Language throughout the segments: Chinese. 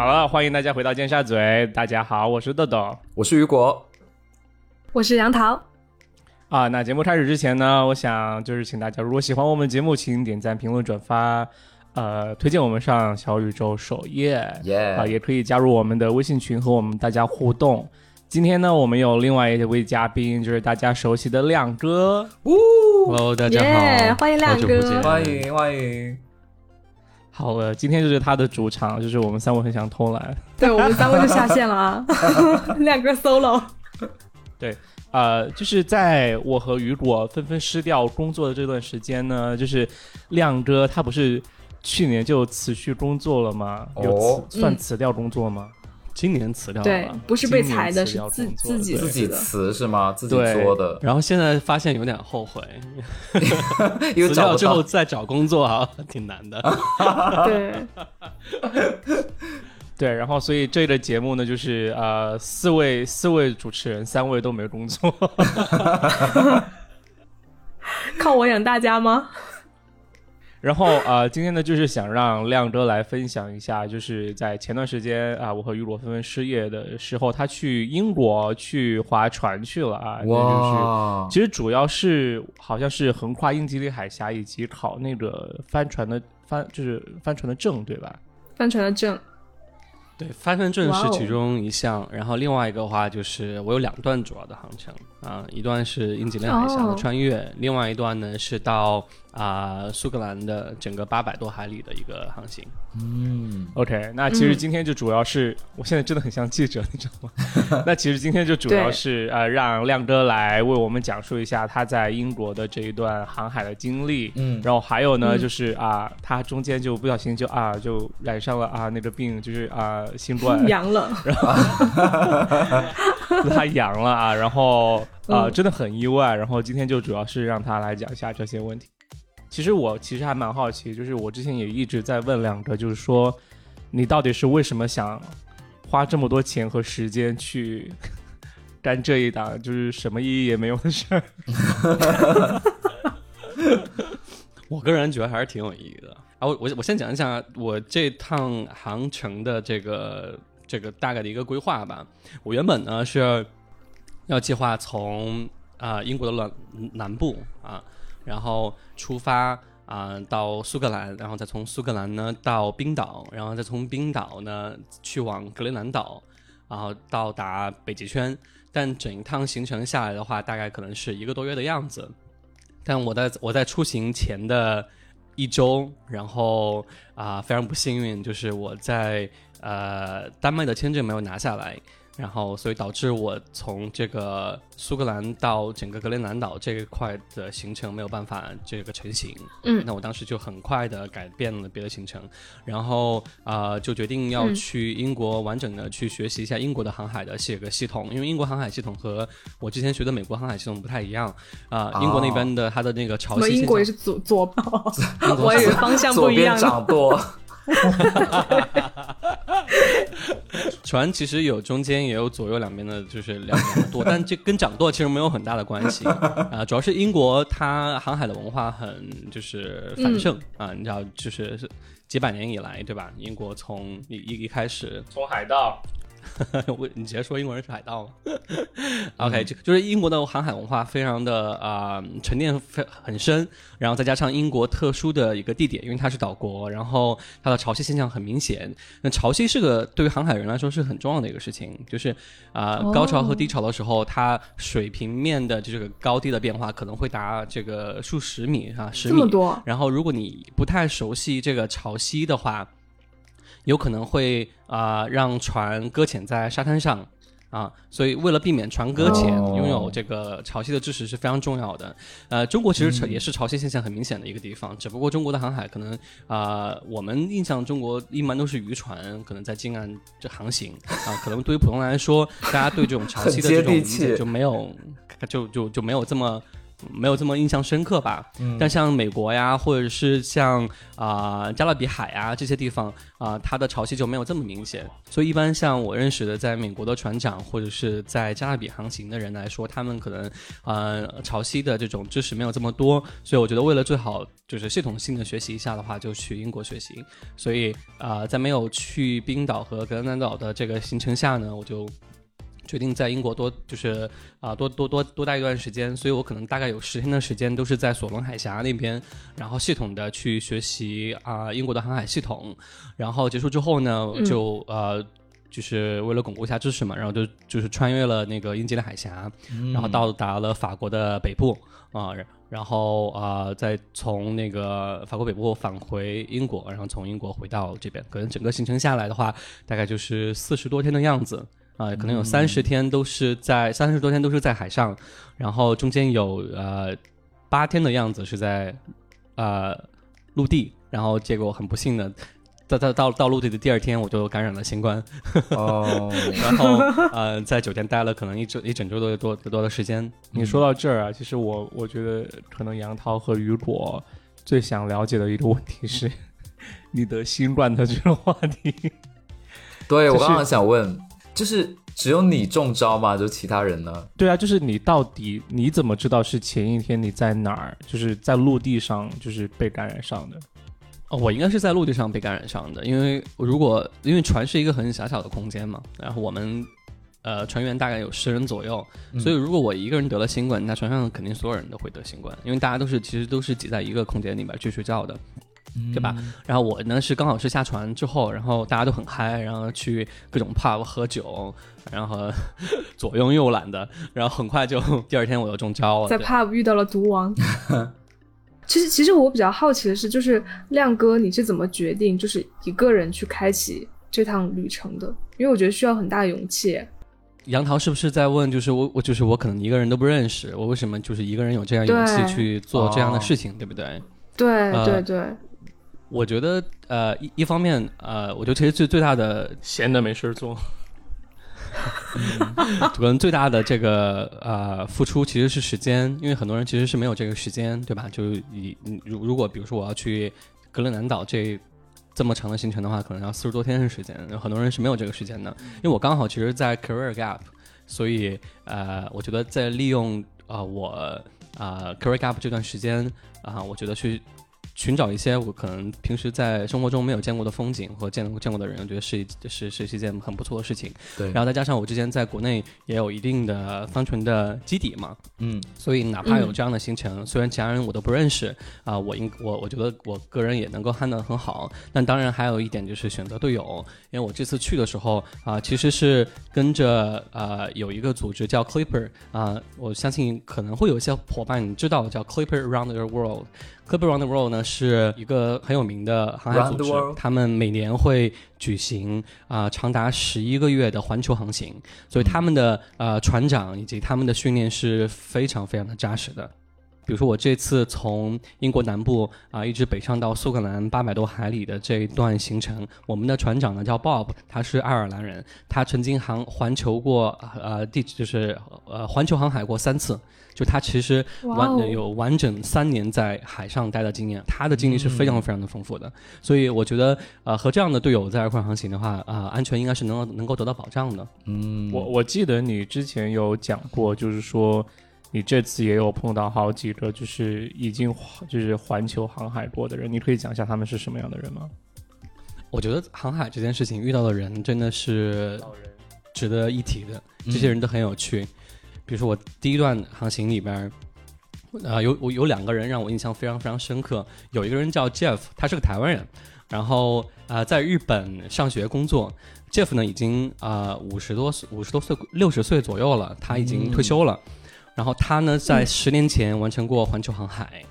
好了，欢迎大家回到尖沙咀。大家好，我是豆豆，我是雨果，我是杨桃。啊，那节目开始之前呢，我想就是请大家，如果喜欢我们节目，请点赞、评论、转发，呃，推荐我们上小宇宙首页，啊，也可以加入我们的微信群和我们大家互动。今天呢，我们有另外一位嘉宾，就是大家熟悉的亮哥。Hello，大家好，欢迎亮哥，欢迎欢迎。好了，今天就是他的主场，就是我们三位很想偷懒，对我们三位就下线了啊，亮哥 solo。对。呃，就是在我和雨果纷纷失掉工作的这段时间呢，就是亮哥他不是去年就辞去工作了吗？有辞算辞掉工作吗？今年辞掉了，对，不是被裁的，是自自己自己辞是吗？自己做的。然后现在发现有点后悔，辞掉之后再找工作啊，挺难的。对。对，然后所以这个节目呢，就是呃，四位四位主持人，三位都没工作，靠我养大家吗？然后呃，今天呢，就是想让亮哥来分享一下，就是在前段时间啊，我和雨果纷纷失业的时候，他去英国去划船去了啊，哇！其实主要是好像是横跨英吉利海峡以及考那个帆船的帆，就是帆船的证，对吧？帆船的证。对，帆船证是其中一项，然后另外一个话就是我有两段主要的航程啊，一段是英吉利海峡的穿越，另外一段呢是到。啊，苏格兰的整个八百多海里的一个航行。嗯，OK，那其实今天就主要是，我现在真的很像记者，你知道吗？那其实今天就主要是呃，让亮哥来为我们讲述一下他在英国的这一段航海的经历。嗯，然后还有呢，就是啊，他中间就不小心就啊，就染上了啊那个病，就是啊新冠阳了，然后 他阳了啊，然后啊真的很意外。然后今天就主要是让他来讲一下这些问题。其实我其实还蛮好奇，就是我之前也一直在问两个，就是说，你到底是为什么想花这么多钱和时间去 干这一档，就是什么意义也没有的事儿？我个人觉得还是挺有意义的啊！我我我先讲一下我这趟航程的这个这个大概的一个规划吧。我原本呢是要计划从啊英国的南南部啊。然后出发啊，到苏格兰，然后再从苏格兰呢到冰岛，然后再从冰岛呢去往格陵兰岛，然后到达北极圈。但整一趟行程下来的话，大概可能是一个多月的样子。但我在我在出行前的一周，然后啊非常不幸运，就是我在呃丹麦的签证没有拿下来。然后，所以导致我从这个苏格兰到整个格陵兰岛这一块的行程没有办法这个成型。嗯，那我当时就很快的改变了别的行程，然后啊，就决定要去英国完整的去学习一下英国的航海的写个系统，因为英国航海系统和我之前学的美国航海系统不太一样啊。英国那边的它的那个潮汐，英国也是左左跑，我以为方向不一样。掌舵。船其实有中间也有左右两边的，就是两边舵，但这跟掌舵其实没有很大的关系啊。主要是英国它航海的文化很就是繁盛啊，你知道，就是几百年以来，对吧？英国从一一一开始从海盗。我你直接说英国人是海盗吗？OK，就就是英国的航海文化非常的啊沉淀非很深，然后再加上英国特殊的一个地点，因为它是岛国，然后它的潮汐现象很明显。那潮汐是个对于航海人来说是很重要的一个事情，就是啊高潮和低潮的时候，它水平面的这个高低的变化可能会达这个数十米啊十米。这么多。然后如果你不太熟悉这个潮汐的话。有可能会啊让船搁浅在沙滩上啊，所以为了避免船搁浅，拥有这个潮汐的知识是非常重要的。呃，中国其实也是潮汐现象很明显的一个地方，只不过中国的航海可能啊，我们印象中国一般都是渔船可能在近岸这航行啊，可能对于普通人来说，大家对这种潮汐的这种理解就没有，就就就没有这么。没有这么印象深刻吧。但像美国呀，或者是像啊、加勒比海啊这些地方啊、它的潮汐就没有这么明显。所以一般像我认识的在美国的船长或者是在加勒比航行的人来说，他们可能呃潮汐的这种知识没有这么多，所以我觉得为了最好就是系统性的学习一下的话，就去英国学习。所以啊、在没有去冰岛和格陵兰岛的这个行程下呢，我就决定在英国多就是啊、多多多多待一段时间，所以我可能大概有十天的时间都是在索隆海峡那边，然后系统的去学习啊、英国的航海系统，然后结束之后呢，嗯。就呃。就是为了巩固一下知识嘛，然后就就是穿越了那个英吉利海峡，然后到达了法国的北部啊、然然后啊、呃再从那个法国北部返回英国，然后从英国回到这边，可能整个行程下来的话，大概就是四十多天的样子啊、可能有三十天都是在三十多天都是在海上，然后中间有呃八天的样子是在呃陆地，然后结果很不幸的。到到到到陆地的第二天，我就感染了新冠，哦，然后呃，在酒店待了可能一整一整周多多多的时间。你说到这儿啊，其实我我觉得可能杨涛和雨果最想了解的一个问题是，你的新冠的这个话题。就是对我刚刚想问，就是只有你中招吗？就其他人呢？对啊，就是你到底你怎么知道是前一天你在哪儿，就是在陆地上就是被感染上的？哦，我应该是在陆地上被感染上的，因为如果因为船是一个很狭小的空间嘛，然后我们呃船员大概有十人左右，所以如果我一个人得了新冠，那船上肯定所有人都会得新冠，因为大家都是其实都是挤在一个空间里面去睡觉的。对吧？然后我呢是刚好是下船之后，然后大家都很嗨，然后去各种 pub 喝酒，然后 左拥右揽的，然后很快就第二天我又中招了。在 pub 遇到了毒王。其实，其实我比较好奇的是，就是亮哥，你是怎么决定就是一个人去开启这趟旅程的？因为我觉得需要很大的勇气。杨桃是不是在问，就是我我就是我可能一个人都不认识，我为什么就是一个人有这样勇气去做这样的事情，对不对？对、呃对对，我觉得呃一一方面呃，我觉得其实最最大的闲的没事儿做，可能最大的这个呃付出其实是时间，因为很多人其实是没有这个时间，对吧？就以你如如果比如说我要去格陵兰岛这这么长的行程的话，可能要四十多天的时间，有很多人是没有这个时间的。因为我刚好其实，在 career gap，所以呃，我觉得在利用呃我呃 career gap 这段时间啊、我觉得去。寻找一些我可能平时在生活中没有见过的风景和见见过的人，我觉得是一是是是一件很不错的事情。对，然后再加上我之前在国内也有一定的帆船的基底嘛，嗯，所以哪怕有这样的行程，虽然其他人我都不认识啊、我应我我觉得我个人也能够 handle 很好。但当然还有一点就是选择队友，因为我这次去的时候啊、其实是跟着呃有一个组织叫 Clipper 啊、我相信可能会有一些伙伴你知道叫 Clipper Around the World。The World 呢是一个很有名的航海组织他们每年会举行啊、长达十一个月的环球航行，所以他们的呃船长以及他们的训练是非常非常的扎实的。比如说我这次从英国南部啊、一直北上到苏格兰八百多海里的这一段行程，我们的船长呢叫 Bob，他是爱尔兰人，他曾经航环球过呃地就是呃环球航海过三次，就他其实完、有完整三年在海上待的经验，他的经历是非常非常的丰富的，所以我觉得呃和这样的队友在一块儿航行的话啊、安全应该是能够能够得到保障的。嗯，我我记得你之前有讲过，就是说你这次也有碰到好几个就是已经就是环球航海过的人，你可以讲一下他们是什么样的人吗？我觉得航海这件事情遇到的人真的是值得一提的，这些人都很有趣。比如说我第一段航行里边，呃，有我有两个人让我印象非常非常深刻，有一个人叫 Jeff，他是个台湾人，然后、呃在日本上学工作。Jeff 呢已经啊五十多岁五十多岁六十岁左右了，他已经退休了。然后他呢在十年前完成过环球航海。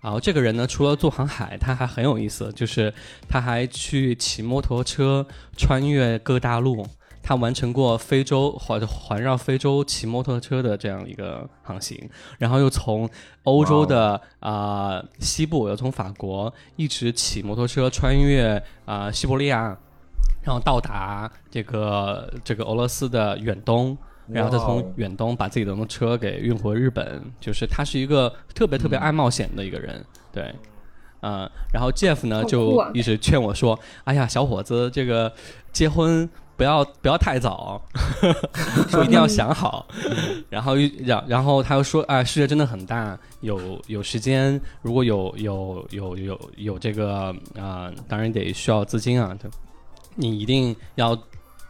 然后这个人呢，除了做航海，他还很有意思，就是他还去骑摩托车穿越各大陆，他完成过非洲环环绕非洲骑摩托车的这样一个航行，然后又从欧洲的啊、西部，又从法国一直骑摩托车穿越啊、西伯利亚，然后到达这个这个俄罗斯的远东然后再从远东把自己的摩托车给运回日本，就是他是一个特别特别爱冒险的一个人，对。呃，然后 Jeff 呢就啊。一直劝我说：“哎呀，小伙子，这个结婚不要不要太早，说一定要想好。然后又然然后他又说：“啊、世界真的很大，有有时间，如果有有有有有这个啊、当然得需要资金啊，对，你一定要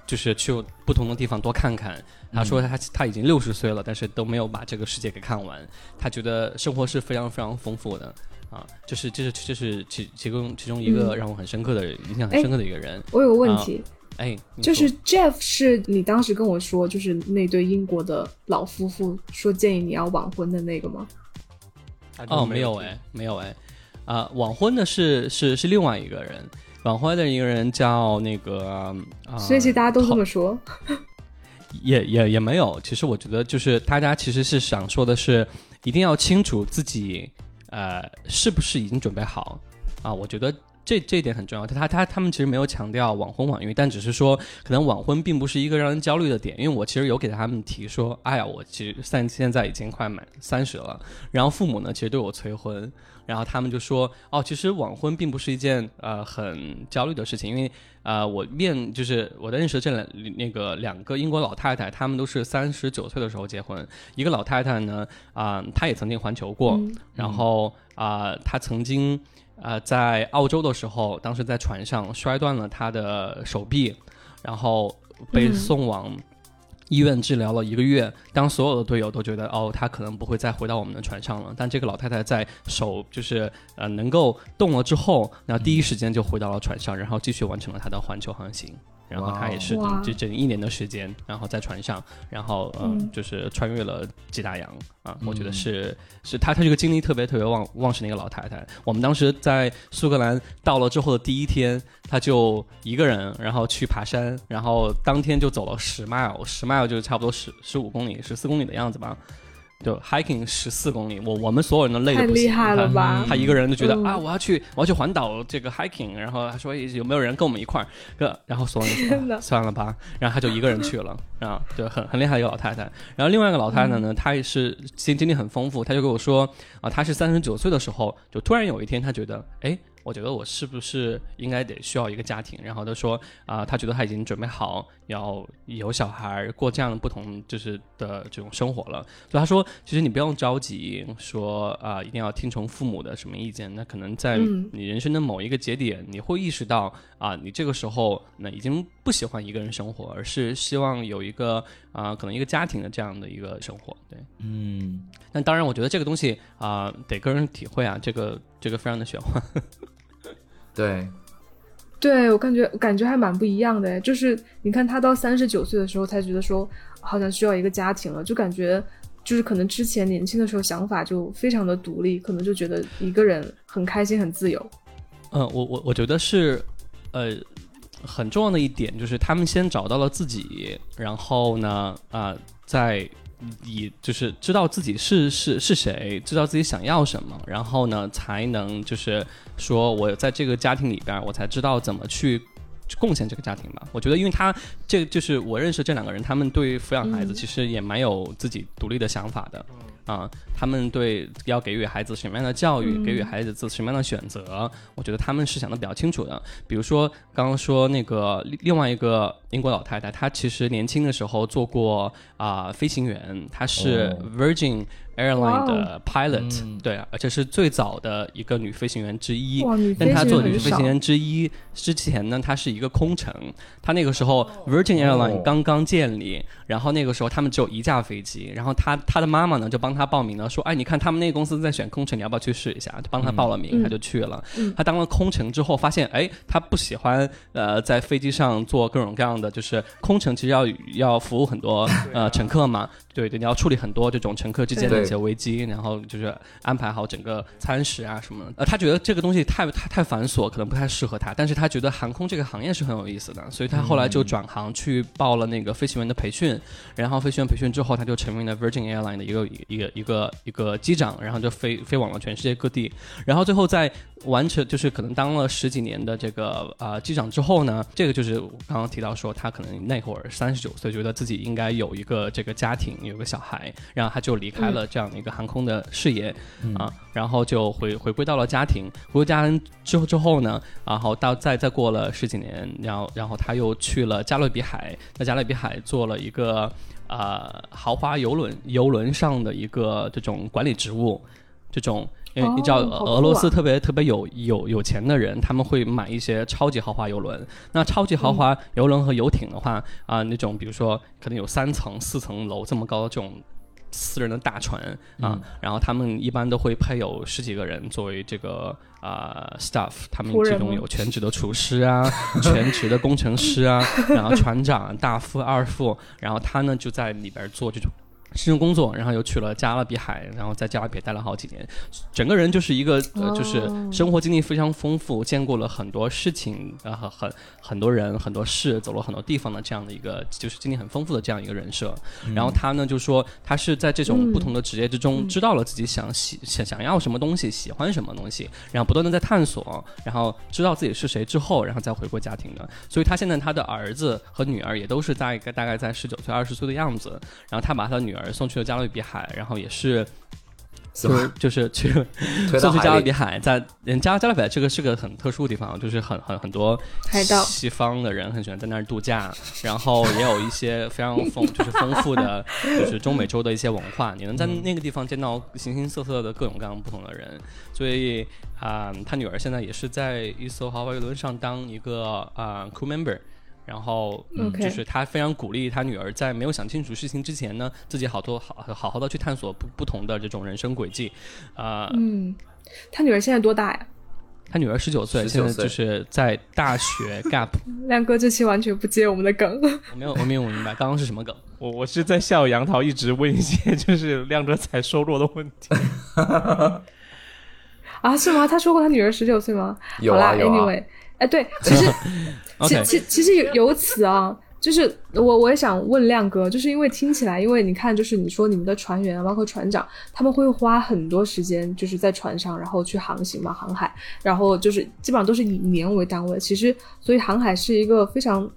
就是去不同的地方多看看。”他说他他已经六十岁了，但是都没有把这个世界给看完。他觉得生活是非常非常丰富的啊，就是这是这是其其中其中一个嗯让我很深刻的印象很深刻的一个人。我有个问题，哎，就是 Jeff 是你当时跟我说，就是那对英国的老夫妇说建议你要晚婚的那个吗？哦，没有哎，没有哎，啊、晚婚的是是是另外一个人，晚婚的一个人叫那个啊，所以其实大家都这么说。也也也没有。其实我觉得就是大家其实是想说的是，一定要清楚自己呃是不是已经准备好啊。我觉得这这一点很重要。他他他们其实没有强调晚婚晚育，但只是说可能晚婚并不是一个让人焦虑的点。因为我其实有给他们提说，哎呀，我其实现现在已经快满三十了，然后父母呢其实对我催婚。然后他们就说：“哦，其实晚婚并不是一件呃很焦虑的事情，因为呃我面就是我认识这两那个两个英国老太太，她们都是三十九岁的时候结婚。一个老太太呢，啊、她也曾经环球过，嗯然后啊、她曾经啊、在澳洲的时候，当时在船上摔断了他的手臂，然后被嗯送往医院治疗了一个月。当所有的队友都觉得哦，他可能不会再回到我们的船上了，但这个老太太在手就是呃能够动了之后，然后第一时间就回到了船上，然后继续完成了她的环球航行。然后她也是哇这整一年的时间，然后在船上，然后呃、嗯。就是穿越了几大洋啊，我觉得嗯。是是她她这个精力特别特别旺旺盛的一个老太太。我们当时在苏格兰到了之后的第一天，她就一个人，然后去爬山，然后当天就走了十 mile，十 mile 就是差不多十十五公里、十四公里的样子吧，就 hiking 十四公里，我我们所有人都累太得不行，厉害了她吧！他一个人就觉得、嗯啊，我要去，我要去环岛这个 hiking，然后他说有没有人跟我们一块儿？个然后所有人说、啊 算了吧，然后他就一个人去了，啊，就，很很厉害一个老太太。然后另外一个老太太呢，她也是经经历很丰富，她就跟我说啊，她是三十九岁的时候，就突然有一天，她觉得，哎。我觉得我是不是应该得需要一个家庭？然后他说啊、他觉得他已经准备好要有小孩，过这样的不同就是的这种生活了。所以他说，其实你不用着急说啊、一定要听从父母的什么意见。那可能在嗯你人生的某一个节点，你会意识到啊、你这个时候那已经不喜欢一个人生活，而是希望有一个啊、可能一个家庭的这样的一个生活。对，嗯，但当然，我觉得这个东西啊、得个人体会啊，这个这个非常的玄幻。对，对我感觉感觉还蛮不一样的，就是你看他到三十九岁的时候才觉得说好像需要一个家庭了，就感觉就是可能之前年轻的时候想法就非常的独立，可能就觉得一个人很开心很自由。嗯，我我我觉得是，呃，很重要的一点就是他们先找到了自己，然后呢，啊、在以就是知道自己是是是谁，知道自己想要什么，然后呢，才能就是说我在这个家庭里边儿，我才知道怎么去。贡献这个家庭吧，我觉得，因为他这就是我认识这两个人，他们对抚养孩子嗯其实也蛮有自己独立的想法的，啊，他们对要给予孩子什么样的教育，嗯给予孩子做什么样的选择，我觉得他们是想的比较清楚的。比如说刚刚说那个另另外一个英国老太太，她其实年轻的时候做过啊、飞行员，她是哦 Virgin Airline 的 pilot，、嗯对，而且是最早的一个女飞行员之一。但她做女飞行员之一之前呢，她是一个空乘。她那个时候 Virgin Airline 哦刚刚建立，然后那个时候他们只有一架飞机，然后她她的妈妈呢就帮她报名了，说，哎，你看他们那个公司在选空乘，你要不要去试一下？就帮他报了名，嗯她就去了。嗯她当了空乘之后，发现，哎，他不喜欢呃在飞机上做各种各样的，就是空乘其实要要服务很多呃乘客嘛，对对，你要处理很多这种乘客之间的一些危机，然后就是安排好整个餐食啊什么的。呃，他觉得这个东西太太太繁琐，可能不太适合他，但是他觉得航空这个行业是很有意思的，所以他后来就转行去报了那个飞行员的培训，然后飞行员培训之后，他就成为了 Virgin Airline 的一个一个一个一个机长，然后就飞飞往了全世界各地，然后最后在完成就是可能当了十几年的这个呃机长之后呢，这个就是我刚刚提到说他可能那会儿三十九岁，觉得自己应该有一个这个家庭，有个小孩，然后他就离开了这样的一个航空的事业、啊，然后就回回归到了家庭，回归家庭之后之后呢，然后到再再过了十几年，然后然后他又去了加勒比海，在加勒比海做了一个呃豪华游轮游轮上的一个这种管理职务，这种。因为你知道，俄罗斯特别特别有有有钱的人，他们会买一些超级豪华游轮。那超级豪华游轮和游艇的话，啊、那种比如说可能有三层、四层楼这么高的这种私人的大船啊，然后他们一般都会配有十几个人作为这个啊、staff，他们其中有全职的厨师啊，全职的工程师啊，然后船长、大副、二副，然后他呢就在里边做这种。这种工作，然后又去了加勒比海，然后在加勒比海待了好几年，整个人就是一个呃，就是哦生活经历非常丰富，见过了很多事情，呃，很很很多人、很多事，走了很多地方的这样的一个，就是经历很丰富的这样一个人设。然后他呢就说，他是在这种不同的职业之中，知道了自己想喜想想要什么东西，喜欢什么东西，然后不断的在探索，然后知道自己是谁之后，然后再回归家庭的。所以他现在他的儿子和女儿也都是大概大概在十九岁、二十岁的样子。然后他把他的女儿送去了加勒比海，然后也是。就是就 是去送去加勒比海，在人加加勒比海这个是个很特殊的地方，就是很很很多海盗西方的人很喜欢在那儿度假，然后也有一些非常丰 就是丰富的，就是中美洲的一些文化，你能在那个地方见到形形色色的各种各样不同的人，所以啊、他女儿现在也是在一艘豪华游轮上当一个啊、crew member。然后，嗯，就是他非常鼓励他女儿在没有想清楚事情之前呢，自己好多好好好的去探索不不同的这种人生轨迹，啊、嗯，他女儿现在多大呀？他女儿十九岁，19现在就是在大学 gap。亮哥这期完全不接我们的梗。我没有，我没有明白刚刚是什么梗。我我是在笑杨桃一直问一些就是亮哥才说过的问题。啊，是吗？他说过他女儿十九岁吗？有啊有啊 Anyway，哎，对，其实 其其其实有有此啊，就是我我也想问亮哥，就是因为听起来，因为你看，就是你说你们的船员啊，包括船长，他们会花很多时间，就是在船上，然后去航行嘛，航海，然后就是基本上都是以年为单位。其实，所以航海是一个非常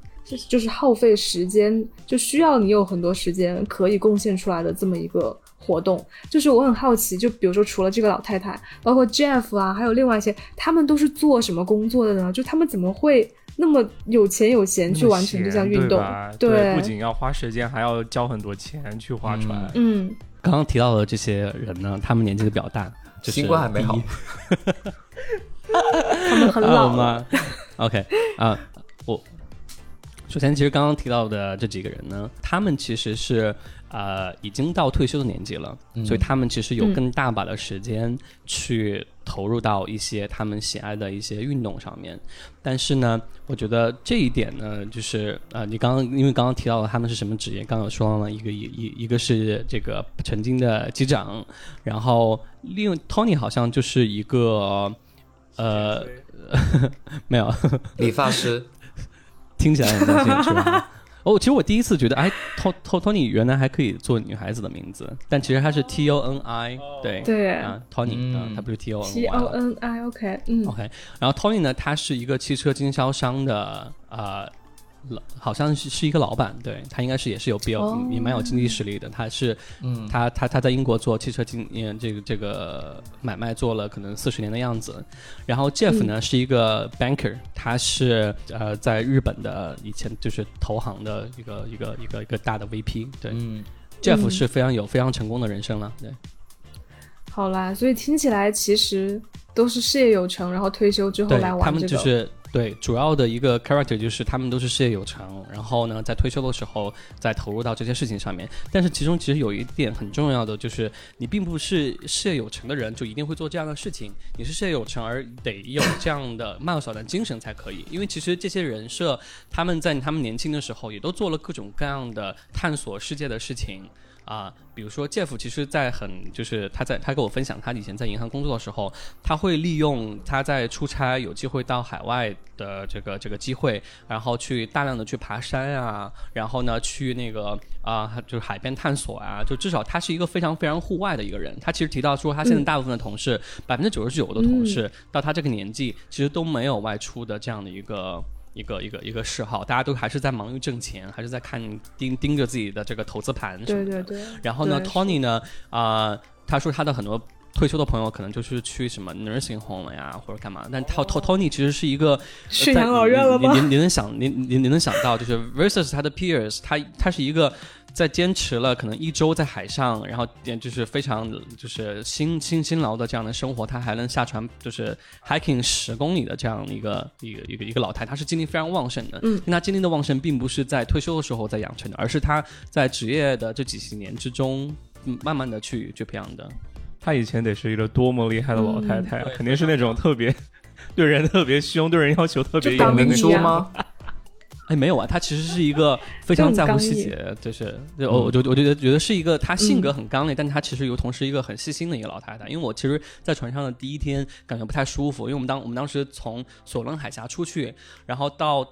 就是耗费时间，就需要你有很多时间可以贡献出来的这么一个。活动就是我很好奇，就比如说除了这个老太太，包括 Jeff 啊，还有另外一些，他们都是做什么工作的呢？就他们怎么会那么有钱有闲去完成这项运动？对不仅要花时间，还要交很多钱去划船。嗯，刚刚提到的这些人呢，他们年纪都比较大，就是新冠还没好 他们很 啊老了。吗？OK 啊，我首先其实刚刚提到的这几个人呢，他们其实是呃已经到退休的年纪了，所以他们其实有嗯更大把的时间去投入到一些他们喜爱的一些运动上面。但是呢，我觉得这一点呢，就是呃，你刚刚因为刚刚提到了他们是什么职业，刚刚有说到了一个一一一个是这个曾经的机长，然后另 Tony 好像就是一个呃 没有。理发师，听起来很年轻，是吧？哦，其实我第一次觉得，哎，To To Tony 原来还可以做女孩子的名字，但其实它是 T O N I，对对。啊，Tony，嗯。啊，它不是 T O N T O N I，OK，嗯。OK，然后 Tony 呢，他是一个汽车经销商的呃，老好像是是一个老板，对他应该是也是有比较、哦也蛮有经济实力的。他是嗯，他他他在英国做汽车经嗯这个这个买卖做了可能四十年的样子。然后 Jeff 呢、是一个 banker，他是呃在日本的以前就是投行的一个一个一个一个大的 VP，对、嗯，Jeff 嗯是非常有非常成功的人生了，对。好啦，所以听起来其实都是事业有成，然后退休之后来玩他们这个。就是对主要的一个 character 就是他们都是事业有成，然后呢，在退休的时候再投入到这些事情上面。但是其中其实有一点很重要的，就是你并不是事业有成的人就一定会做这样的事情，你是事业有成而得有这样的冒险的精神才可以。因为其实这些人设他们在他们年轻的时候也都做了各种各样的探索世界的事情。啊、比如说 Jeff，其实，在很就是他在他跟我分享他以前在银行工作的时候，他会利用他在出差有机会到海外的这个这个机会，然后去大量的去爬山啊，然后呢去那个啊、就是海边探索啊，就至少他是一个非常非常户外的一个人。他其实提到说，他现在大部分的同事，百分之九十九的同事、到他这个年纪，其实都没有外出的这样的一个。一个一个一个嗜好，大家都还是在忙于挣钱，还是在看盯盯着自己的这个投资盘什么的。对对对。然后呢对，Tony 呢，啊、他说他的很多退休的朋友可能就是去什么 nursing home 呀，或者干嘛。但 T Tony 其实是一个在 是养老院了吗你你你能想，您您您能想到，就是 versus 他的 peers，他他是一个在坚持了可能一周在海上，然后点就是非常就是辛辛辛劳的这样的生活，他还能下船就是 hiking 十公里的这样一个一个一个一个老太，她是精力非常旺盛的。嗯，但她精力的旺盛并不是在退休的时候在养成的，而是她在职业的这几十年之中，嗯，慢慢的去去培养的。她以前得是一个多么厉害的老太太啊，肯定是那种特别 对人特别凶，对人要求特别严的那种。吗？哎，没有啊，他其实是一个非常在乎细节，就是就我我就我就觉得觉得是一个他性格很刚烈，但他其实又同时一个很细心的一个老太太。因为我其实，在船上的第一天感觉不太舒服，因为我们当我们当时从索伦海峡出去，然后到。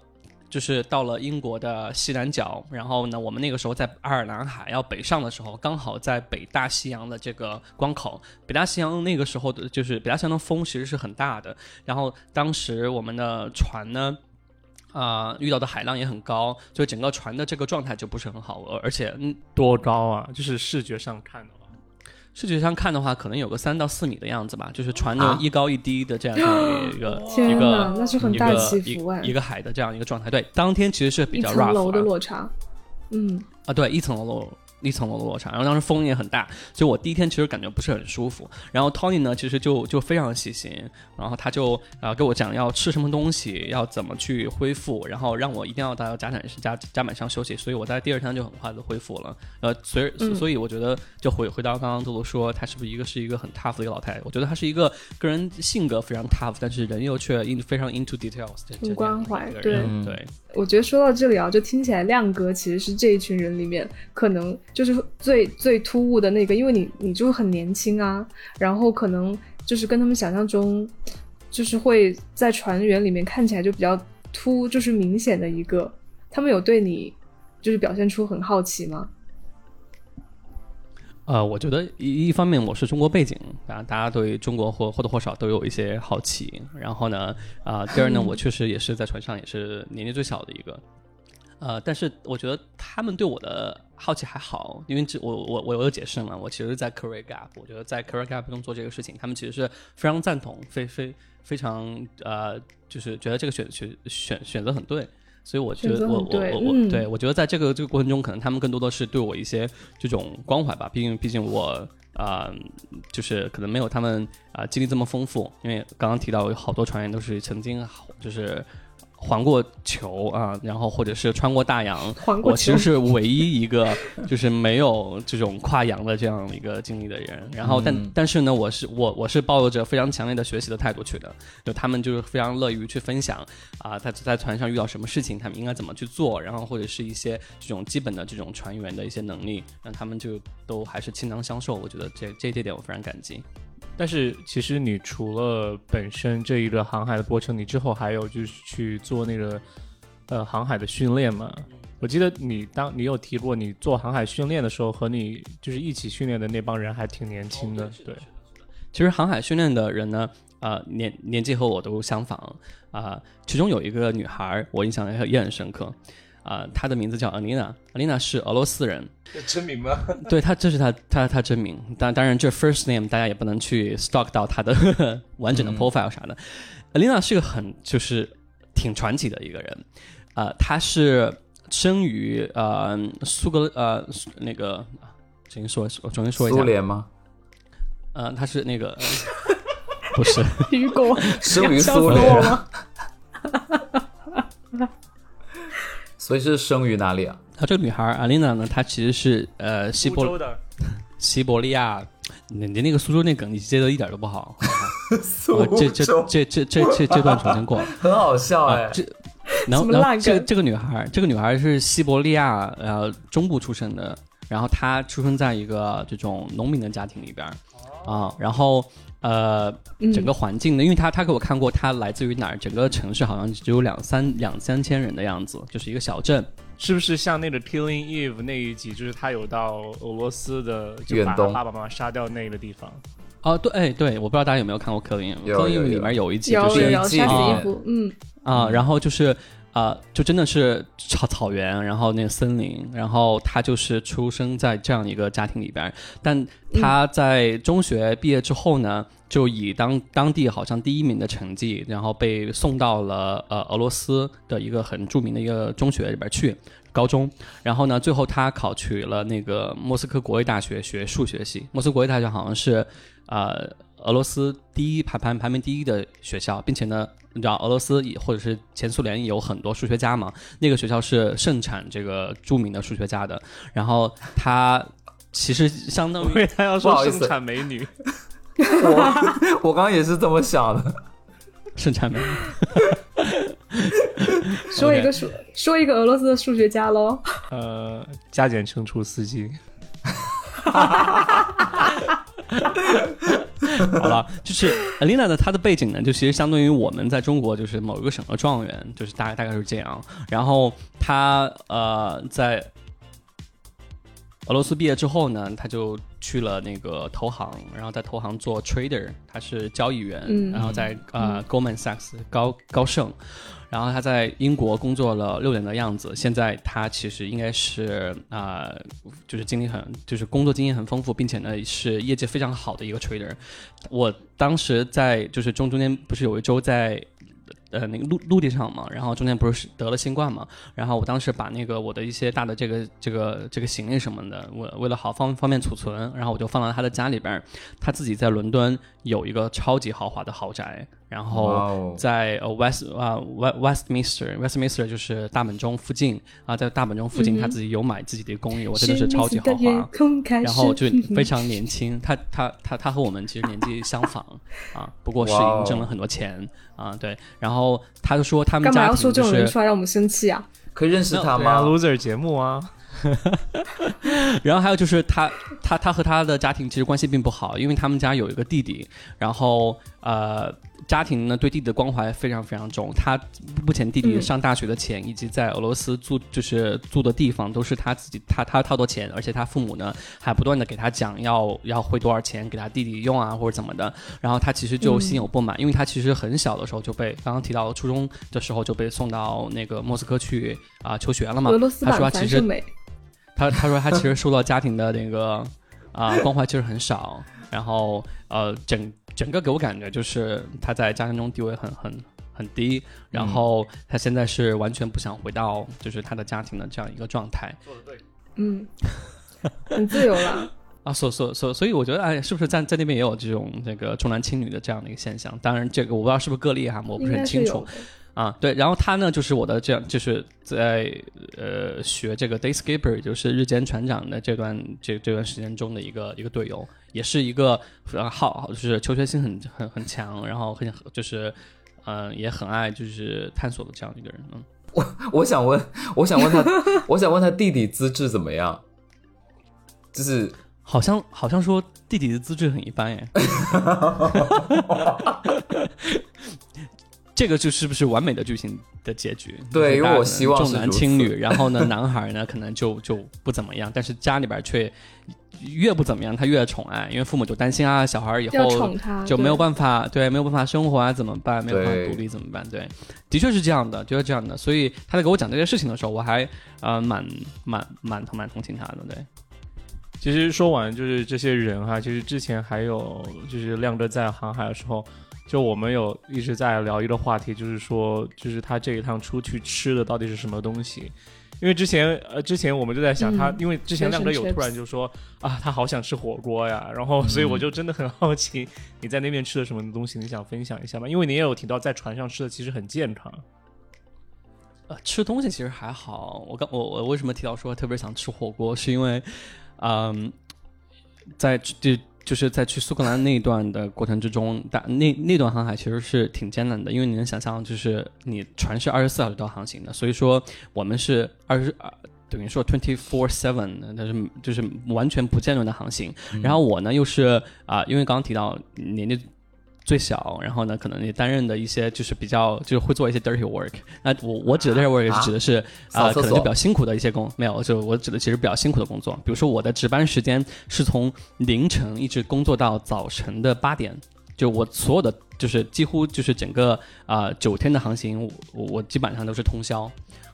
就是到了英国的西南角，然后呢，我们那个时候在爱尔兰海要北上的时候，刚好在北大西洋的这个关口。北大西洋那个时候的，就是北大西洋的风其实是很大的，然后当时我们的船呢，啊、遇到的海浪也很高，所以整个船的这个状态就不是很好，而而且嗯，多高啊？就是视觉上看的话，视觉上看的话，可能有个三到四米的样子吧，就是船啊的一高一低的这样一个、天一个，那是很大一个起伏哎一，一个海的这样一个状态。对，当天其实是比一较层楼 rough 的啊落差。嗯，啊，对，一层楼一层楼的落差，然后当时风也很大，所以我第一天其实感觉不是很舒服。然后 Tony 呢，其实就就非常细心，然后他就啊、呃、给我讲要吃什么东西，要怎么去恢复，然后让我一定要到甲板甲甲板上休息，所以我在第二天就很快的恢复了。呃，所以嗯所以我觉得就回回到刚刚杜鲁说，她是不是一个是一个很 tough 的一个老太太？我觉得她是一个个人性格非常 tough，但是人又却 in 非常 into details，很关怀对。我觉得说到这里啊，就听起来亮哥其实是这一群人里面可能就是最最突兀的那个，因为你你就很年轻啊，然后可能就是跟他们想象中，就是会在船员里面看起来就比较突，就是明显的一个。他们有对你就是表现出很好奇吗？呃，我觉得一一方面我是中国背景，啊，大家对中国或或多或少都有一些好奇。然后呢，啊、第二呢，我确实也是在船上也是年龄最小的一个，呃，但是我觉得他们对我的好奇还好，因为这我我我有解释嘛，我其实，在 career gap，我觉得在 career gap 中做这个事情，他们其实是非常赞同，非非非常呃，就是觉得这个选选选选择很对。所以我觉得我我我我嗯对我觉得在这个这个过程中，可能他们更多的是对我一些这种关怀吧。毕竟毕竟我啊、就是可能没有他们啊、经历这么丰富。因为刚刚提到有好多船员都是曾经就是环过球啊，然后或者是穿过大洋。环过我其实是唯一一个 就是没有这种跨洋的这样一个经历的人。然后但、嗯但是呢，我是我我是抱着非常强烈的学习的态度去的，就他们就是非常乐于去分享啊，在在船上遇到什么事情，他们应该怎么去做，然后或者是一些这种基本的这种船员的一些能力，让他们就都还是倾囊相授。我觉得这这这点我非常感激。但是其实你除了本身这一个航海的过程，你之后还有就是去做那个呃航海的训练嘛？我记得你当你有提过，你做航海训练的时候，和你就是一起训练的那帮人还挺年轻的，对。其实航海训练的人呢，呃，年年纪和我都相仿啊、其中有一个女孩儿，我印象也也很深刻，啊、她的名字叫 Alina，Alina 是俄罗斯人，真名吗？对她，这是她她她真名，当当然这 first name 大家也不能去 stalk 到她的 完整的 profile 啥的。Alina 是个很就是挺传奇的一个人，呃，她是生于呃苏格呃那个，啊重新说我重新说一下，苏联吗？呃，她是那个 不是。雨果生于苏联，了。所以是生于哪里啊？她这个女孩阿丽娜呢，她其实是呃西伯的，西伯利亚，你你那个苏州那梗你接的一点都不好，苏我这这这这这这这段重新过。了。很好笑哎、啊，这然后然后什么烂梗这个这个女孩，这个女孩是西伯利亚呃中部出生的，然后她出生在一个这种农民的家庭里边儿啊，然后呃，嗯。整个环境呢，因为他他给我看过他来自于哪儿，整个城市好像只有两三两三千人的样子，就是一个小镇。是不是像那个《Killing Eve》那一集，就是他有到俄罗斯的，就把他爸爸妈妈杀掉那个地方？哦，对，哎，对，我不知道大家有没有看过《Killing Eve》，《Killing Eve 里面有一集就是有有季杀死里伊芙，嗯，啊、然后就是呃，就真的是草草原，然后那个森林，然后他就是出生在这样一个家庭里边，但他在中学毕业之后呢，就以当当地好像第一名的成绩，然后被送到了呃俄罗斯的一个很著名的一个中学里边去。高中，然后呢，最后他考取了那个莫斯科国立大学学数学系。莫斯科国立大学好像是，呃，俄罗斯第一排排排名第一的学校，并且呢，你知道俄罗斯也或者是前苏联有很多数学家嘛，那个学校是盛产这个著名的数学家的。然后他其实相当于他要不好意思说盛产美女，我 我刚刚也是这么想的。盛产美女。说一个数说一个俄罗斯的数学家喽，呃，加减乘除司机。好了，就是 Alina 的，她的背景呢，就其实相当于我们在中国就是某一个省的状元，就是大概大概是这样。然后她呃在俄罗斯毕业之后呢，他就去了那个投行，然后在投行做 trader，他是交易员，嗯然后在呃 Goldman Sachs 高高盛。然后他在英国工作了六年的样子，现在他其实应该是啊、呃就是经历很，就是工作经验很丰富，并且呢是业界非常好的一个 trader。我当时在就是中中间不是有一周在呃那个陆陆地上嘛，然后中间不是得了新冠嘛，然后我当时把那个我的一些大的这个这个这个行李什么的，我为了好方方便储存，然后我就放到他的家里边。他自己在伦敦有一个超级豪华的豪宅，然后。在呃 West 啊、West Westminster Westminster 就是大本钟附近啊，在大本钟附近他自己有买自己的公寓，我真的是超级豪华。然后就 非常年轻，他他他他和我们其实年纪相仿啊，不过是已经挣了很多钱啊，对。然后他就说他们干嘛家要说这种人庭就是，出来让我们生气啊？可以认识他吗？，loser 节目啊，然后还有就是他他他和他的家庭其实关系并不好，因为他们家有一个弟弟，然后呃家庭呢对弟弟的关怀非常非常重。他目前弟弟嗯上大学的钱以及在俄罗斯住就是住的地方都是他自己他他掏的钱，而且他父母呢还不断的给他讲要要汇多少钱给他弟弟用啊或者怎么的。然后他其实就心有不满，因为他其实很小的时候就被刚刚提到初中的时候就被送到那个莫斯科去啊、求学了嘛。俄罗斯他说版他其实他他说他其实受到家庭的那个啊、关怀 其实很少，然后呃整整个给我感觉就是他在家庭中地位很很很低，然后他现在是完全不想回到就是他的家庭的这样一个状态做的对嗯，很自由了。啊，所所所所以我觉得哎，是不是在在那边也有这种这个重男轻女的这样的一个现象？当然这个我不知道是不是个例哈，我不是很清楚。啊，对，然后他呢，就是我的这样，就是在呃学这个 day skipper，就是日间船长的这段这这段时间中的一个一个队友，也是一个呃好，就是求学心很很很强，然后很就是嗯、呃也很爱就是探索的这样一个人，嗯，我想问，我想问他，我想问他弟弟资质怎么样？就是好像好像说弟弟的资质很一般耶。这个就是不是完美的剧情的结局？对因为我希望重男轻女，然后呢，男孩呢可能就就不怎么样，但是家里边却越不怎么样，他越宠爱，因为父母就担心啊，小孩以后，就没有办法，对，没有办法生活啊，怎么办？没有办法独立怎么办？对，的确是这样的，就是这样的。所以他在给我讲这些事情的时候，我还呃蛮蛮蛮蛮同情他的，对。其实说完就是这些人哈，其实之前还有就是亮哥在航海的时候，就我们有一直在聊一个话题，就是说就是他这一趟出去吃的到底是什么东西。因为之前呃，之前我们就在想他，嗯因为之前亮哥有突然就说啊，他好想吃火锅呀，然后所以我就真的很好奇你在那边吃的什么东西，你想分享一下吗？因为你也有提到在船上吃的其实很健康，呃，吃东西其实还好。我刚我我为什么提到说特别想吃火锅，是因为，嗯，在就就是在去苏格兰那一段的过程之中，大那那段航海其实是挺艰难的，因为你能想象，就是你船是二十四小时都航行的，所以说我们是二十二。等于说 twenty four seven，但是就是完全不间断的航行。然后我呢又是啊、因为刚刚提到年纪最小，然后呢可能你担任的一些就是比较就是会做一些 dirty work。那我我指的 dirty work 是指的是啊、可能就比较辛苦的一些工，没有，就我指的其实比较辛苦的工作。比如说我的值班时间是从凌晨一直工作到早晨的八点，就我所有的就是几乎就是整个啊九、天的航行，我我基本上都是通宵。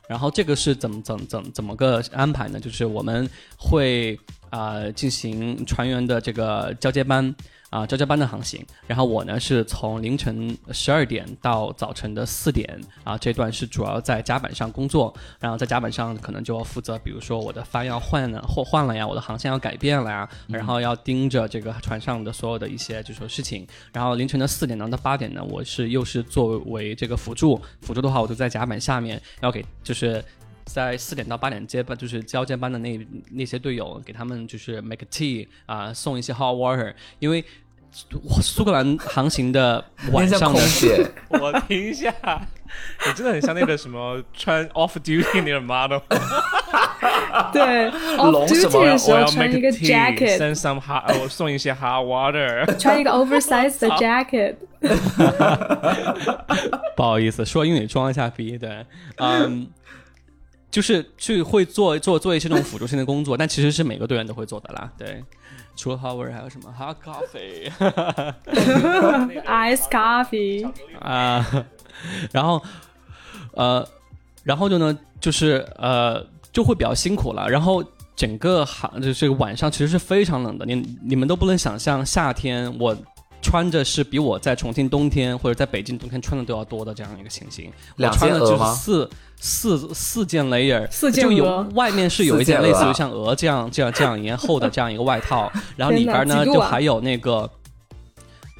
然后这个是怎么怎么怎么怎么个安排呢？就是我们会啊、呃进行船员的这个交接班啊、交接班的航行。然后我呢是从凌晨十二点到早晨的四点啊、这段是主要在甲板上工作。然后在甲板上可能就要负责，比如说我的帆要换了或换了呀，我的航线要改变了呀，然后要盯着这个船上的所有的一些就说事情。然后凌晨的四点呢到八点呢，我是又是作为这个辅助，辅助的话我就在甲板下面要给就是。在四点到八点接班，就是交接班的那那些队友，给他们就是 make tea 啊、送一些 hot water，因为苏苏格兰航行的 晚上呢，姐，我听一下，你真的很像那个什么穿 off duty 那个 model。对龙，off 什么？duty 的我要时候穿一个 jacket，send some hot，我送一些 hot water。穿一个 oversized 的 jacket。不好意思，说英语装一下逼，对，嗯，就是去会做做做一些这种辅助性的工作，但其实是每个队员都会做的啦，对。除了 hot water 还有什么？Hot coffee Ice coffee，啊，然后呃，然后就呢，就是呃，就会比较辛苦了，然后。整个行就是晚上其实是非常冷的，你你们都不能想象夏天我穿着是比我在重庆冬天或者在北京冬天穿的都要多的这样一个情形。我两穿的就是件鹅吗四四四件 layer，四件就有外面是有一件类似于像鹅这样这样这样一样厚的这样一个外套，然后里边呢就还有那个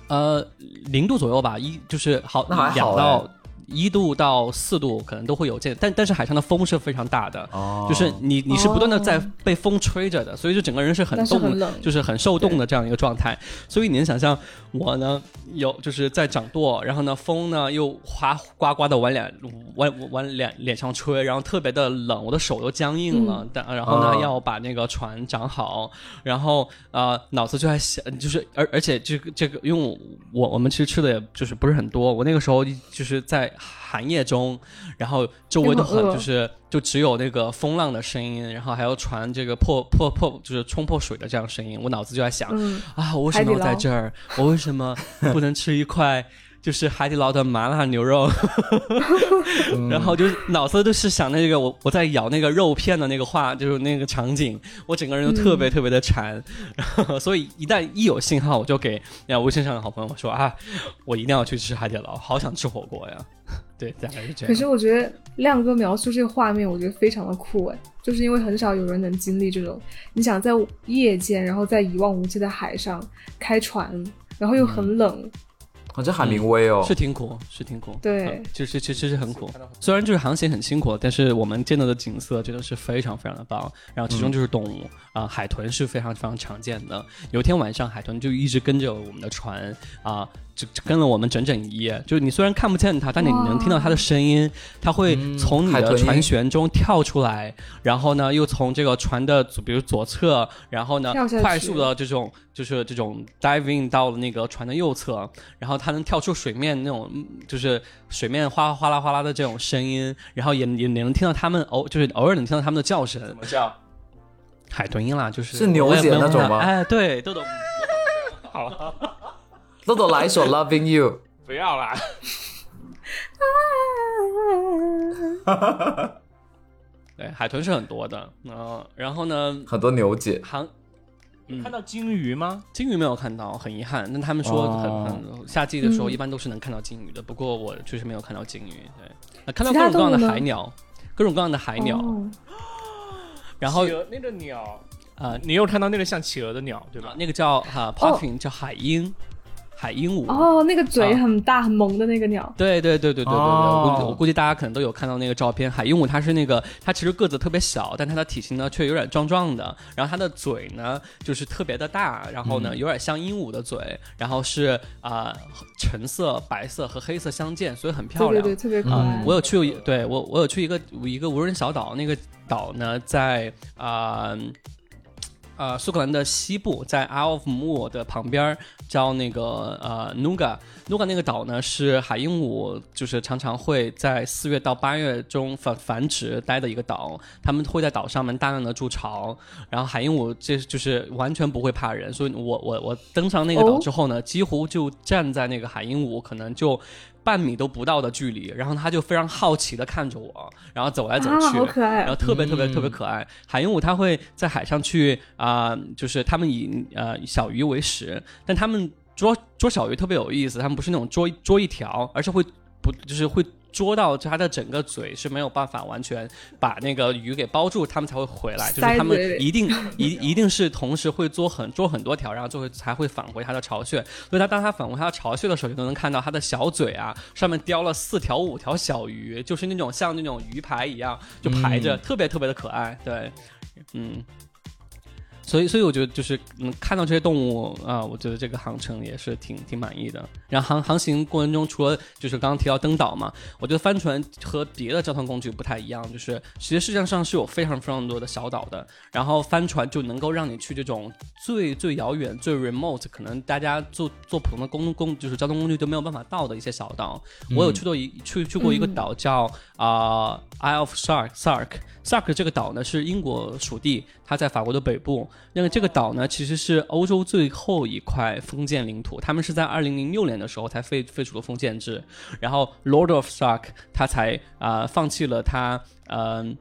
呃零度左右吧，一就是好两到一度到四度可能都会有这，但但是海上的风是非常大的，哦就是你你是不断的在哦被风吹着的，所以就整个人是很冻很就是很受冻的这样一个状态。所以你能想象我呢有就是在掌舵，然后呢风呢又哗呱呱的往脸往往脸脸上吹，然后特别的冷，我的手都僵硬了。但然后呢、哦要把那个船掌好，然后呃脑子就在想，就是而而且这个这个，因为我我我们其实吃的也就是不是很多，我那个时候就是在寒夜中，然后周围都很就是就只有那个风浪的声音，然后还有船这个破破破就是冲破水的这样声音，我脑子就在想、嗯，啊，我为什么要在这儿？我为什么不能吃一块？就是海底捞的麻辣牛肉，然后就脑子都是想那个我我在咬那个肉片的那个画，就是那个场景，我整个人都特别特别的馋，然后所以一旦一有信号，我就给呀微信上的好朋友说啊，我一定要去吃海底捞，好想吃火锅呀。对，大概是这样。可是我觉得亮哥描述这个画面，我觉得非常的酷哎，就是因为很少有人能经历这种，你想在夜间，然后在一望无际的海上开船，然后又很冷，哦，这海明威哦，是挺苦，是挺苦，对嗯就是其实是很苦。虽然就是航行很辛苦，但是我们见到的景色真的是非常非常的棒。然后其中就是动物啊、海豚是非常非常常见的。有一天晚上，海豚就一直跟着我们的船啊。就就跟了我们整整一夜，就是你虽然看不见它，但你能听到它的声音，它会嗯从你的船舷中跳出来，然后呢，又从这个船的左比如左侧，然后呢快速的这种就是这种 diving 到了那个船的右侧，然后它能跳出水面那种，嗯就是水面哗哗啦哗啦的这种声音，然后也也也能听到它们偶就是偶尔能听到它们的叫声，怎么叫？海豚音啦，就是是牛姐那种吗？哎，对，豆豆，豆豆来一首 Loving You，不要啦！对，海豚是很多的，嗯、然后呢，很多牛姐，航嗯看到鲸鱼吗？鲸鱼没有看到，很遗憾。那他们说很、哦很夏季的时候嗯一般都是能看到鲸鱼的，不过我确实没有看到鲸鱼。对，呃看到各种各样的海鸟，各种各样的海鸟，哦然后那个鸟，啊、你有看到那个像企鹅的鸟对吧？那个叫哈、puffin、叫海鹰，海鹦鹉。哦，那个嘴啊很大很萌的那个鸟，对对对对对对对，哦我估计我估计大家可能都有看到那个照片。海鹦鹉它是那个，它其实个子特别小，但它的体型呢却有点壮壮的。然后它的嘴呢就是特别的大，然后呢、嗯有点像鹦鹉的嘴，然后是啊、橙色、白色和黑色相间，所以很漂亮。对对对，特别可爱嗯。我有去，对我我有去一个一个无人小岛，那个岛呢，在啊。呃，苏格兰的西部，在 Isle of 的旁边儿，叫那个呃 Nuga。Nuga 那个岛呢，是海鹦鹉就是常常会在四月到八月中繁繁殖待的一个岛。他们会在岛上面大量的筑巢，然后海鹦鹉这就是完全不会怕人。所以我我我登上那个岛之后呢，几乎就站在那个海鹦鹉可能就半米都不到的距离，然后他就非常好奇的看着我，然后走来走啊，去，好可爱然后啊！特别特别嗯特别可爱。海鹦鹉它会在海上去啊、就是他们以呃小鱼为食，但他们捉捉小鱼特别有意思，他们不是那种捉捉一条，而是会不就是会。捉到它的整个嘴是没有办法完全把那个鱼给包住，它们才会回来。就是它们一定一一定是同时会捉很捉很多条，然后就会才会返回它的巢穴。所以它当它返回它的巢穴的时候，你都能看到它的小嘴啊上面叼了四条五条小鱼，就是那种像那种鱼排一样就排着，嗯特别特别的可爱。对，嗯。所以，所以我觉得就是嗯，看到这些动物啊、我觉得这个航程也是挺挺满意的。然后航航行过程中，除了就是刚刚提到登岛嘛，我觉得帆船和别的交通工具不太一样，就是其实世界上是有非常非常多的小岛的，然后帆船就能够让你去这种最最遥远、最 remote，可能大家坐坐普通的公公就是交通工具都没有办法到的一些小岛。我有去过一去去过一个嗯岛叫啊、Isle of Sark Sark Sark 这个岛呢是英国属地，它在法国的北部。那个这个岛呢其实是欧洲最后一块封建领土，他们是在二零零六年的时候才废废除了封建制，然后 Lord of Sark 他才啊、放弃了他嗯。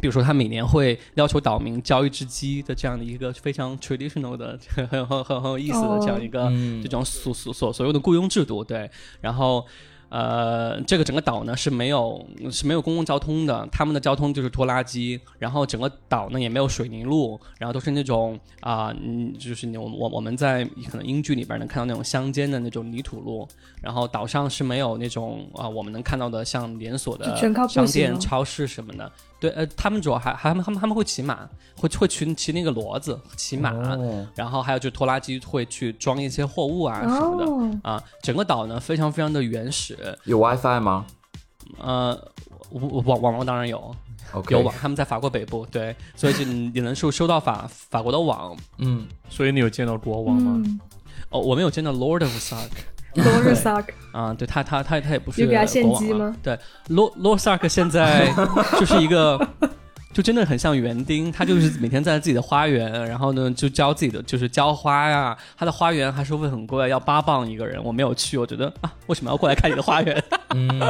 比如说，他每年会要求岛民交一只鸡的这样的一个非常 traditional 的、很很很很很有意思的这样一个、嗯这种所所所所有的雇佣制度，对，然后。呃，这个整个岛呢是没有是没有公共交通的，他们的交通就是拖拉机，然后整个岛呢也没有水泥路，然后都是那种啊、嗯，就是你我我我们在可能英剧里边能看到那种乡间的那种泥土路，然后岛上是没有那种啊、我们能看到的像连锁的商店、超市什么的。对，呃，他们主要还还他们他们他们会骑马，会会骑骑那个骡子，骑马，哦。然后还有就拖拉机会去装一些货物啊什么的。哦，啊，整个岛呢非常非常的原始，有 WiFi 吗？呃，网网络当然有有网，他们在法国北部，对，所以就你你能收收到法法国的网。嗯，所以你有见到国王吗？嗯。哦，我没有见到 Lord of Sark，Lord Sark，啊，对他他他他也不是有给他献国王啊鸡吗对，Lord Lord Sark 现在 就是一个。就真的很像园丁，他就是每天在自己的花园，然后呢就浇自己的就是浇花呀。他的花园还收费很贵，要八磅一个人。我没有去，我觉得啊，为什么要过来看你的花园？嗯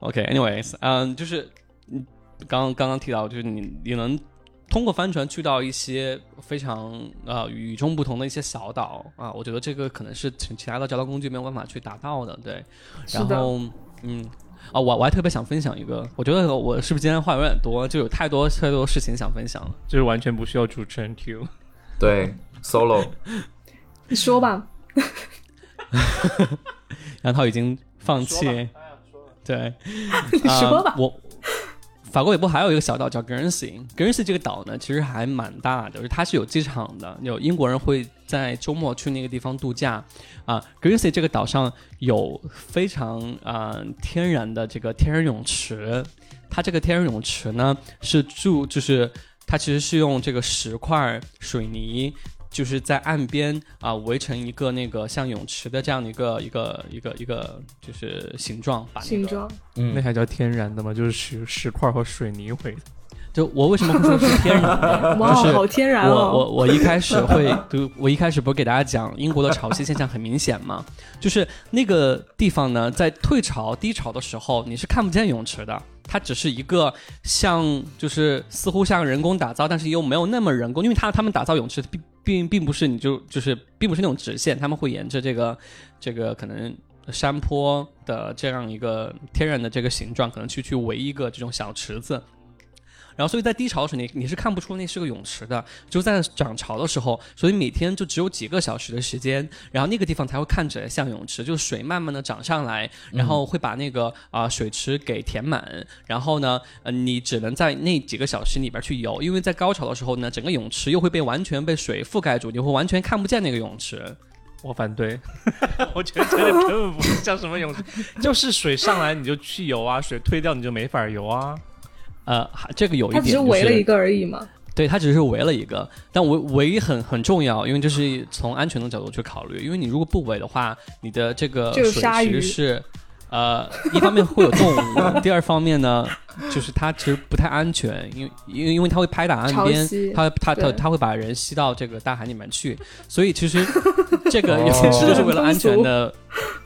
，OK，anyways，、嗯，就是嗯，刚刚刚刚提到，就是你你能通过帆船去到一些非常呃与众不同的一些小岛啊，我觉得这个可能是其其他的交通工具没有办法去达到的，对。是的，然后嗯。啊，我我还特别想分享一个，我觉得我是不是今天话有点多，就有太多太多事情想分享了。就是完全不需要主持人 Q。对，solo，你说吧，杨涛已经放弃，对，你说吧啊。我法国北部还有一个小岛叫 Guernsey，Guernsey 这个岛呢，其实还蛮大的，它是有机场的，有英国人会在周末去那个地方度假。啊，Guernsey 这个岛上有非常啊、天然的这个天然泳池，它这个天然泳池呢是住就是它其实是用这个石块水泥。就是在岸边啊、围成一个那个像泳池的这样的一个一个一个一个就是形状，把那个形状，嗯那还叫天然的吗？就是石石块和水泥围的。就我为什么会说是天然的？哇，就是好天然我哦！我我一开始会，就我一开始不是给大家讲英国的潮汐现象很明显吗？就是那个地方呢，在退潮、低潮的时候，你是看不见泳池的，它只是一个像，就是似乎像人工打造，但是又没有那么人工，因为它他们打造泳池并并并不是你就就是并不是那种直线，他们会沿着这个这个可能。山坡的这样一个天然的这个形状，可能去去围一个这种小池子，然后所以在低潮的时候，你你是看不出那是个泳池的，就在涨潮的时候，所以每天就只有几个小时的时间，然后那个地方才会看起来像泳池，就是水慢慢的涨上来，然后会把那个啊、水池给填满，然后呢，呃，你只能在那几个小时里边去游，因为在高潮的时候呢，整个泳池又会被完全被水覆盖住，你会完全看不见那个泳池。我反对，我觉得这个根本不像什么泳池，就是水上来你就去游啊，水退掉你就没法游啊。呃，这个有一点、就是，只是围了一个而已嘛。对，它只是围了一个，但围围很很重要，因为这是从安全的角度去考虑。因为你如果不围的话，你的这个水鲨鱼池是，呃，一方面会有动物，第二方面呢，就是它其实不太安全，因为因为因为它会拍打岸边，它它它它会把人吸到这个大海里面去，所以其实这个哦也是就是为了 安全的。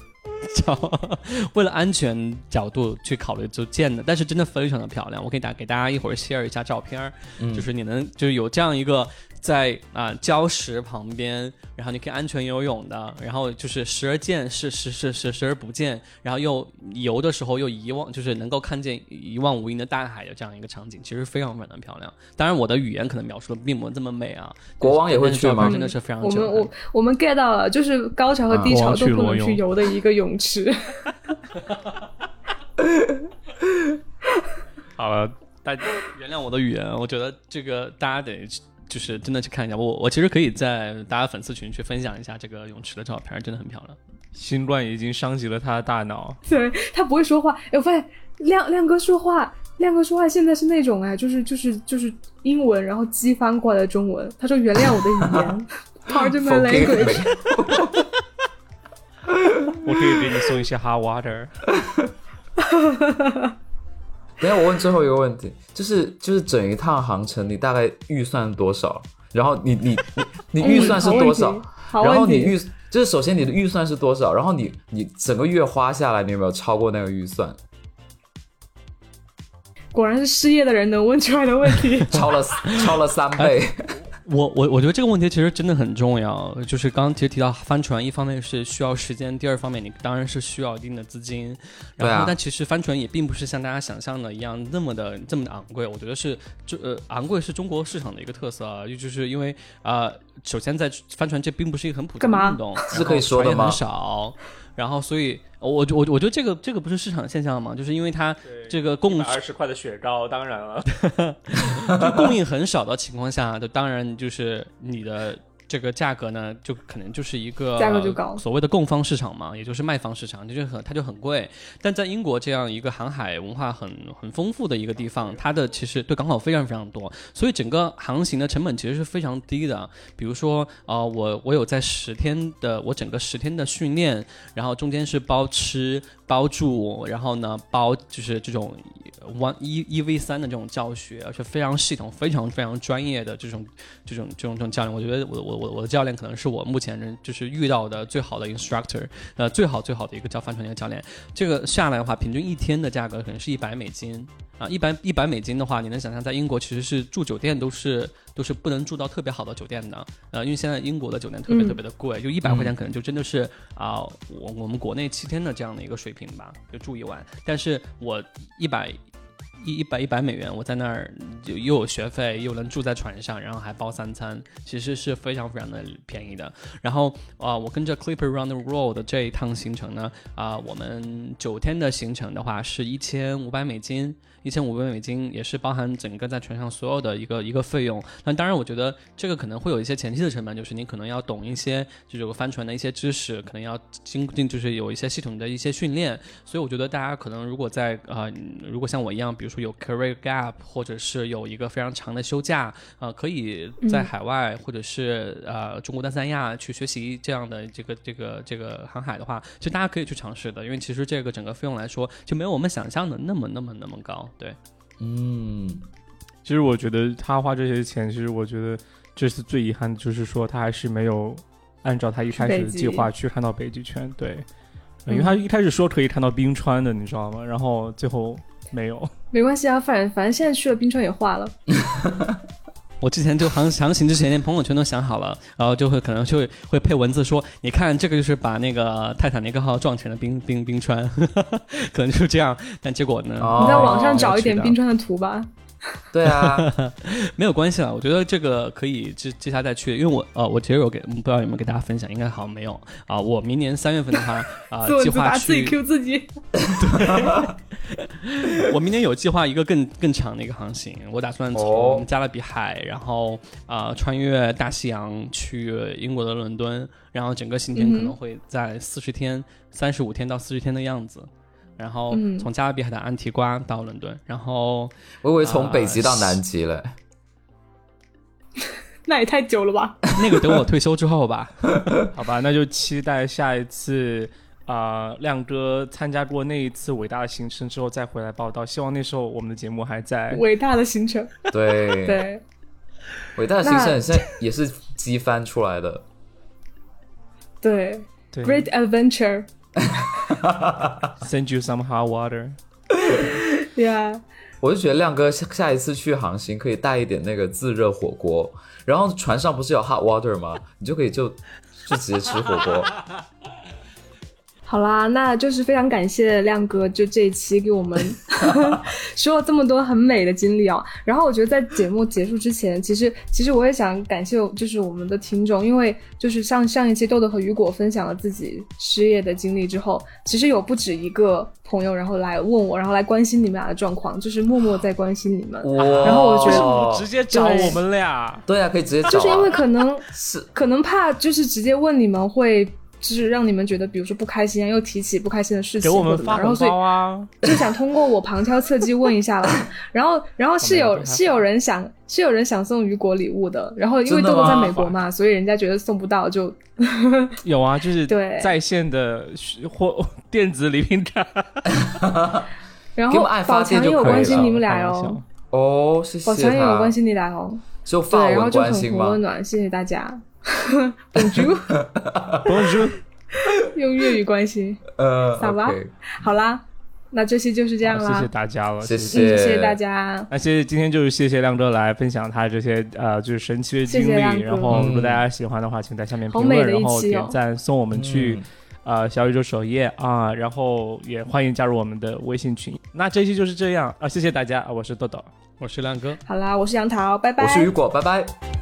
角为了安全角度去考虑就建的，但是真的非常的漂亮。我可以打给大家一会儿 share 一下照片，嗯就是你能就是有这样一个在啊、礁石旁边，然后你可以安全游泳的，然后就是时而见是时时时时而不见，然后又游的时候又一望就是能够看见一望无垠的大海的这样一个场景，其实非常非常的漂亮。当然我的语言可能描述的并没有这么美啊，国王也会去吗真的是非常我们我我们 get 到了，就是高潮和低啊潮都不能去去游的一个泳池。好了，大家原谅我的语言，我觉得这个大家得就是真的去看一下。我我其实可以在大家粉丝群去分享一下这个泳池的照片，真的很漂亮。新冠已经伤及了他的大脑。对他不会说话，哎，我发现亮亮哥说话，亮哥说话现在是那种哎，就是就是就是英文，然后激翻过来的中文。他说原谅我的语言，Pardon my language。我可以给你送一些 hot water。等下我问最后一个问题，就是就是整一趟航程你大概预算多少？然后你你你 你预算是多少？然后你预就是首先你的预算是多少？然后你你整个月花下来，你有没有超过那个预算？果然是失业的人能问出来的问题。超了超了三倍。我我我觉得这个问题其实真的很重要，就是刚刚其实提到帆船，一方面是需要时间，第二方面你当然是需要一定的资金，然后、啊但其实帆船也并不是像大家想象的一样那么的这么的昂贵，我觉得是这呃昂贵是中国市场的一个特色啊，也就是因为啊、呃首先在帆船这并不是一个很普通的运动，是可以说很少，然后所以我我我觉得这个这个不是市场现象嘛，就是因为它这个供二十块的雪糕，当然了，就供应很少的情况下，就当然就是你的这个价格呢，就可能就是一个价格就高所谓的供方市场嘛，也就是卖方市场，就是很它就很贵。但在英国这样一个航海文化很很丰富的一个地方，它的其实对港口非常非常多，所以整个航行的成本其实是非常低的。比如说，呃，我我有在十天的我整个十天的训练，然后中间是包吃包住，然后呢包就是这种 one 一一 v 三的这种教学，而且非常系统、非常非常专业的这种这种这种这种教练。我觉得我我我我的教练可能是我目前人就是遇到的最好的 instructor，呃，最好最好的一个教帆船的一个教练。这个下来的话，平均一天的价格可能是一百美金。啊，一百一百美金的话，你能想象在英国其实是住酒店都是都是不能住到特别好的酒店的，呃，因为现在英国的酒店特别嗯特别的贵，就一百块钱可能就真的是啊、我我们国内七天的这样的一个水平吧，就住一晚。但是我一百一一百一百美元，我在那儿又又有学费，又能住在船上，然后还包三餐，其实是非常非常的便宜的。然后啊、我跟着 Clipper Round the World 的这一趟行程呢，啊、我们九天的行程的话是一千五百美金。一千五百美金也是包含整个在船上所有的一个一个费用。那当然，我觉得这个可能会有一些前期的成本，就是你可能要懂一些这种帆船的一些知识，可能要经就是有一些系统的一些训练。所以我觉得大家可能如果在啊、呃如果像我一样，比如说有 career gap，或者是有一个非常长的休假，呃，可以在海外、或者是呃中国的三亚去学习这样的这个这个这个航海的话，其实大家可以去尝试的，因为其实这个整个费用来说就没有我们想象的那么那么那么高。对，嗯，其实我觉得他花这些钱，其实我觉得这次最遗憾的就是说他还是没有按照他一开始的计划去看到北极圈，对，因为他一开始说可以看到冰川的，你知道吗？然后最后没有。没关系啊，反正反正现在去了冰川也化了。我之前就航航行之前连朋友圈都想好了，然后就会可能就会会配文字说，你看这个就是把那个泰坦尼克号撞成了冰冰冰川，可能就是这样。但结果呢，哦你在网上找一点冰川的图吧。对啊，没有关系了。我觉得这个可以接接下来再去，因为我呃，我其实有给不知道有没有给大家分享，应该好像没有啊、我明年三月份的话啊、计划自答，自己去 Q 自己。我明年有计划一个更更长的一个航行，我打算哦从加勒比海，然后啊、穿越大西洋去英国的伦敦，然后整个行程可能会在四十天、三十五天到四十天的样子。然后嗯从加勒比海的安提瓜到伦敦，然后我以为从北极到啊南极嘞。那也太久了吧？那个等我退休之后吧。好吧，那就期待下一次啊、亮哥参加过那一次伟大的行程之后再回来报道。希望那时候我们的节目还在。伟大的行程，对，对伟大的行程现在也是机翻出来的。对对，Great Adventure，Send you some hot water。yeah，我就觉得亮哥下下一次去航行可以带一点那个自热火锅，然后船上不是有 hot water 吗？你就可以就就直接吃火锅。好啦，那就是非常感谢亮哥，就这一期给我们 说了这么多很美的经历啊。然后我觉得在节目结束之前，其实其实我也想感谢就是我们的听众，因为就是像上一期豆豆和雨果分享了自己失业的经历之后，其实有不止一个朋友然后来问我，然后来关心你们俩的状况，就是默默在关心你们。哇！然后我觉得哦直接找我们俩。对啊，可以直接找、啊。就是因为可能是可能怕就是直接问你们会。就是让你们觉得，比如说不开心啊，又提起不开心的事情，给我们发红然后所以包啊！就想通过我旁敲侧击问一下了。然后，然后 是有是有人想是有人想送雨果礼物的，然后因为豆豆在美国嘛，所以人家觉得送不到就有啊，就是 对在线的或电子礼品卡。然后宝强也有关心你们俩哟笑，哦，谢谢宝强也有关心你俩哦，对，就发然后就文关心吗很很温？暖，谢谢大家。Bonjour，Bonjour，用粤语关心。呃撒吧好啦，那这期就是这样啦，好谢谢大家了，谢嗯，谢谢大家。那谢谢今天就是谢谢亮哥来分享他这些呃就是神奇的经历，谢谢然后如果嗯大家喜欢的话，请在下面评论，然后点赞送我们去、嗯呃小宇宙首页啊，然后也欢迎加入我们的微信群。那这期就是这样啊，谢谢大家，啊我是豆豆。我是亮哥。好啦，我是杨桃，拜拜。我是雨果，拜拜。